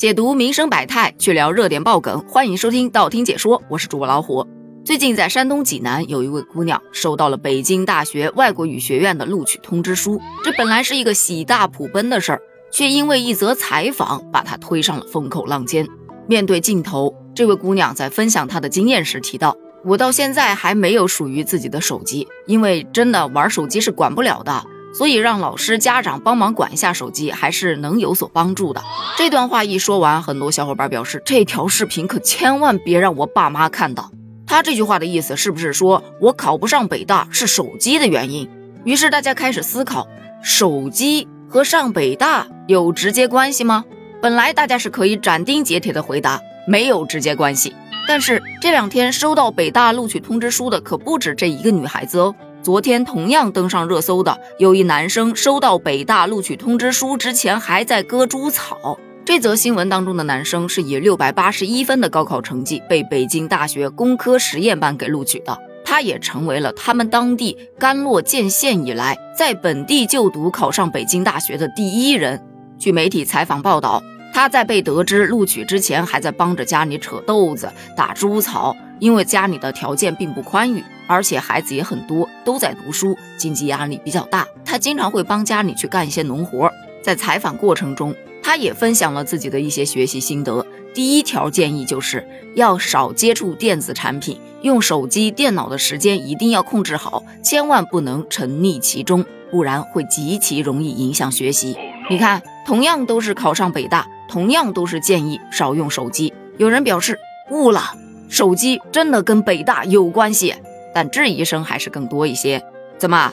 解读民生百态，去聊热点爆梗，欢迎收听道听解说，我是主播老虎。最近在山东济南，有一位姑娘收到了北京大学外国语学院的录取通知书，这本来是一个喜大普奔的事儿，却因为一则采访把她推上了风口浪尖。面对镜头，这位姑娘在分享她的经验时提到：“我到现在还没有属于自己的手机，因为真的玩手机是管不了的。”所以让老师、家长帮忙管一下手机，还是能有所帮助的。这段话一说完，很多小伙伴表示，这条视频可千万别让我爸妈看到。他这句话的意思是不是说我考不上北大是手机的原因？于是大家开始思考，手机和上北大有直接关系吗？本来大家是可以斩钉截铁的回答，没有直接关系。但是这两天收到北大录取通知书的可不止这一个女孩子哦。昨天同样登上热搜的，有一男生收到北大录取通知书之前还在割猪草。这则新闻当中的男生是以六百八十一分的高考成绩被北京大学工科实验班给录取的，他也成为了他们当地甘洛建县以来在本地就读考上北京大学的第一人。据媒体采访报道，他在被得知录取之前还在帮着家里扯豆子、打猪草，因为家里的条件并不宽裕。而且孩子也很多，都在读书，经济压力比较大。他经常会帮家里去干一些农活。在采访过程中，他也分享了自己的一些学习心得。第一条建议就是要少接触电子产品，用手机、电脑的时间一定要控制好，千万不能沉溺其中，不然会极其容易影响学习。你看，同样都是考上北大，同样都是建议少用手机。有人表示悟了，手机真的跟北大有关系。但质疑声还是更多一些。怎么？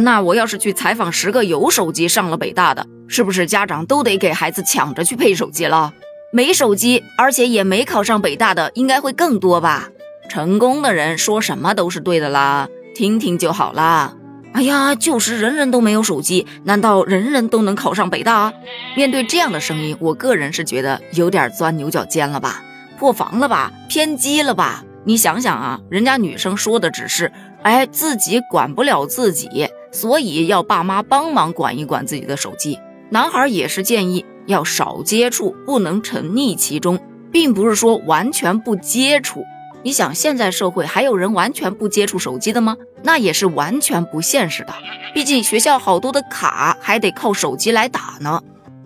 那我要是去采访十个有手机上了北大的，是不是家长都得给孩子抢着去配手机了？没手机，而且也没考上北大的，应该会更多吧？成功的人说什么都是对的啦，听听就好啦。哎呀，就是人人都没有手机，难道人人都能考上北大？面对这样的声音，我个人是觉得有点钻牛角尖了吧，破防了吧，偏激了吧？你想想啊，人家女生说的只是，哎，自己管不了自己，所以要爸妈帮忙管一管自己的手机。男孩也是建议要少接触，不能沉溺其中，并不是说完全不接触。你想，现在社会还有人完全不接触手机的吗？那也是完全不现实的。毕竟学校好多的卡还得靠手机来打呢。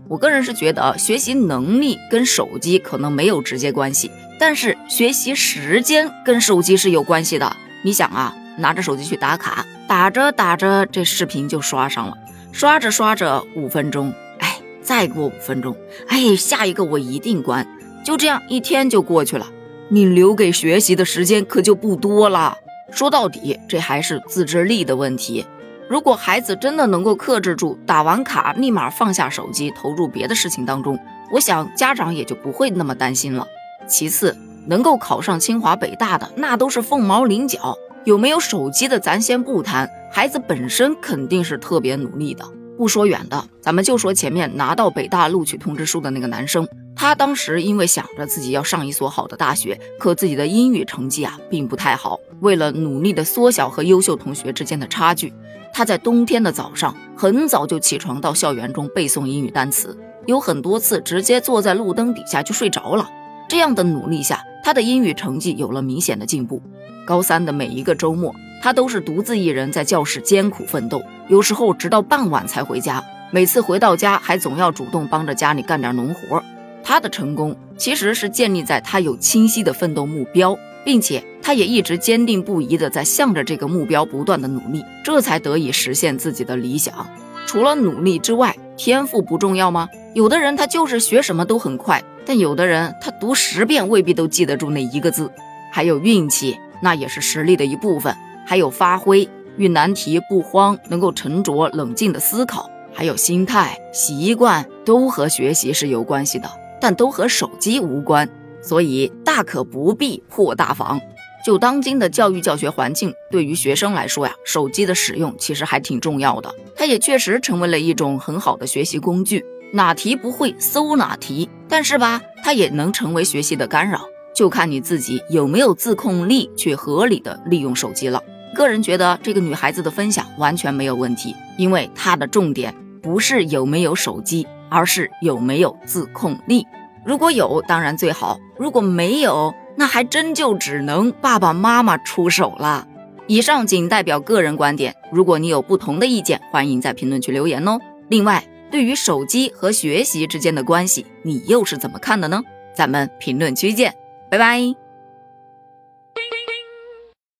我个人是觉得，学习能力跟手机可能没有直接关系。但是学习时间跟手机是有关系的。你想啊，拿着手机去打卡，打着打着这视频就刷上了，刷着刷着五分钟，哎，再过五分钟，哎，下一个我一定关。就这样一天就过去了，你留给学习的时间可就不多了。说到底，这还是自制力的问题。如果孩子真的能够克制住，打完卡立马放下手机，投入别的事情当中，我想家长也就不会那么担心了。其次，能够考上清华北大的那都是凤毛麟角。有没有手机的咱先不谈，孩子本身肯定是特别努力的。不说远的，咱们就说前面拿到北大录取通知书的那个男生，他当时因为想着自己要上一所好的大学，可自己的英语成绩啊并不太好。为了努力的缩小和优秀同学之间的差距，他在冬天的早上很早就起床到校园中背诵英语单词，有很多次直接坐在路灯底下就睡着了。这样的努力下，他的英语成绩有了明显的进步。高三的每一个周末，他都是独自一人在教室艰苦奋斗，有时候直到傍晚才回家。每次回到家，还总要主动帮着家里干点农活。他的成功其实是建立在他有清晰的奋斗目标，并且他也一直坚定不移地在向着这个目标不断的努力，这才得以实现自己的理想。除了努力之外，天赋不重要吗？有的人他就是学什么都很快。但有的人他读十遍未必都记得住那一个字，还有运气，那也是实力的一部分。还有发挥，遇难题不慌，能够沉着冷静的思考，还有心态、习惯，都和学习是有关系的，但都和手机无关，所以大可不必破大防。就当今的教育教学环境，对于学生来说呀，手机的使用其实还挺重要的，它也确实成为了一种很好的学习工具。哪题不会搜哪题，但是吧，它也能成为学习的干扰，就看你自己有没有自控力去合理的利用手机了。个人觉得这个女孩子的分享完全没有问题，因为她的重点不是有没有手机，而是有没有自控力。如果有，当然最好；如果没有，那还真就只能爸爸妈妈出手了。以上仅代表个人观点，如果你有不同的意见，欢迎在评论区留言哦。另外，对于手机和学习之间的关系，你又是怎么看的呢？咱们评论区见，拜拜。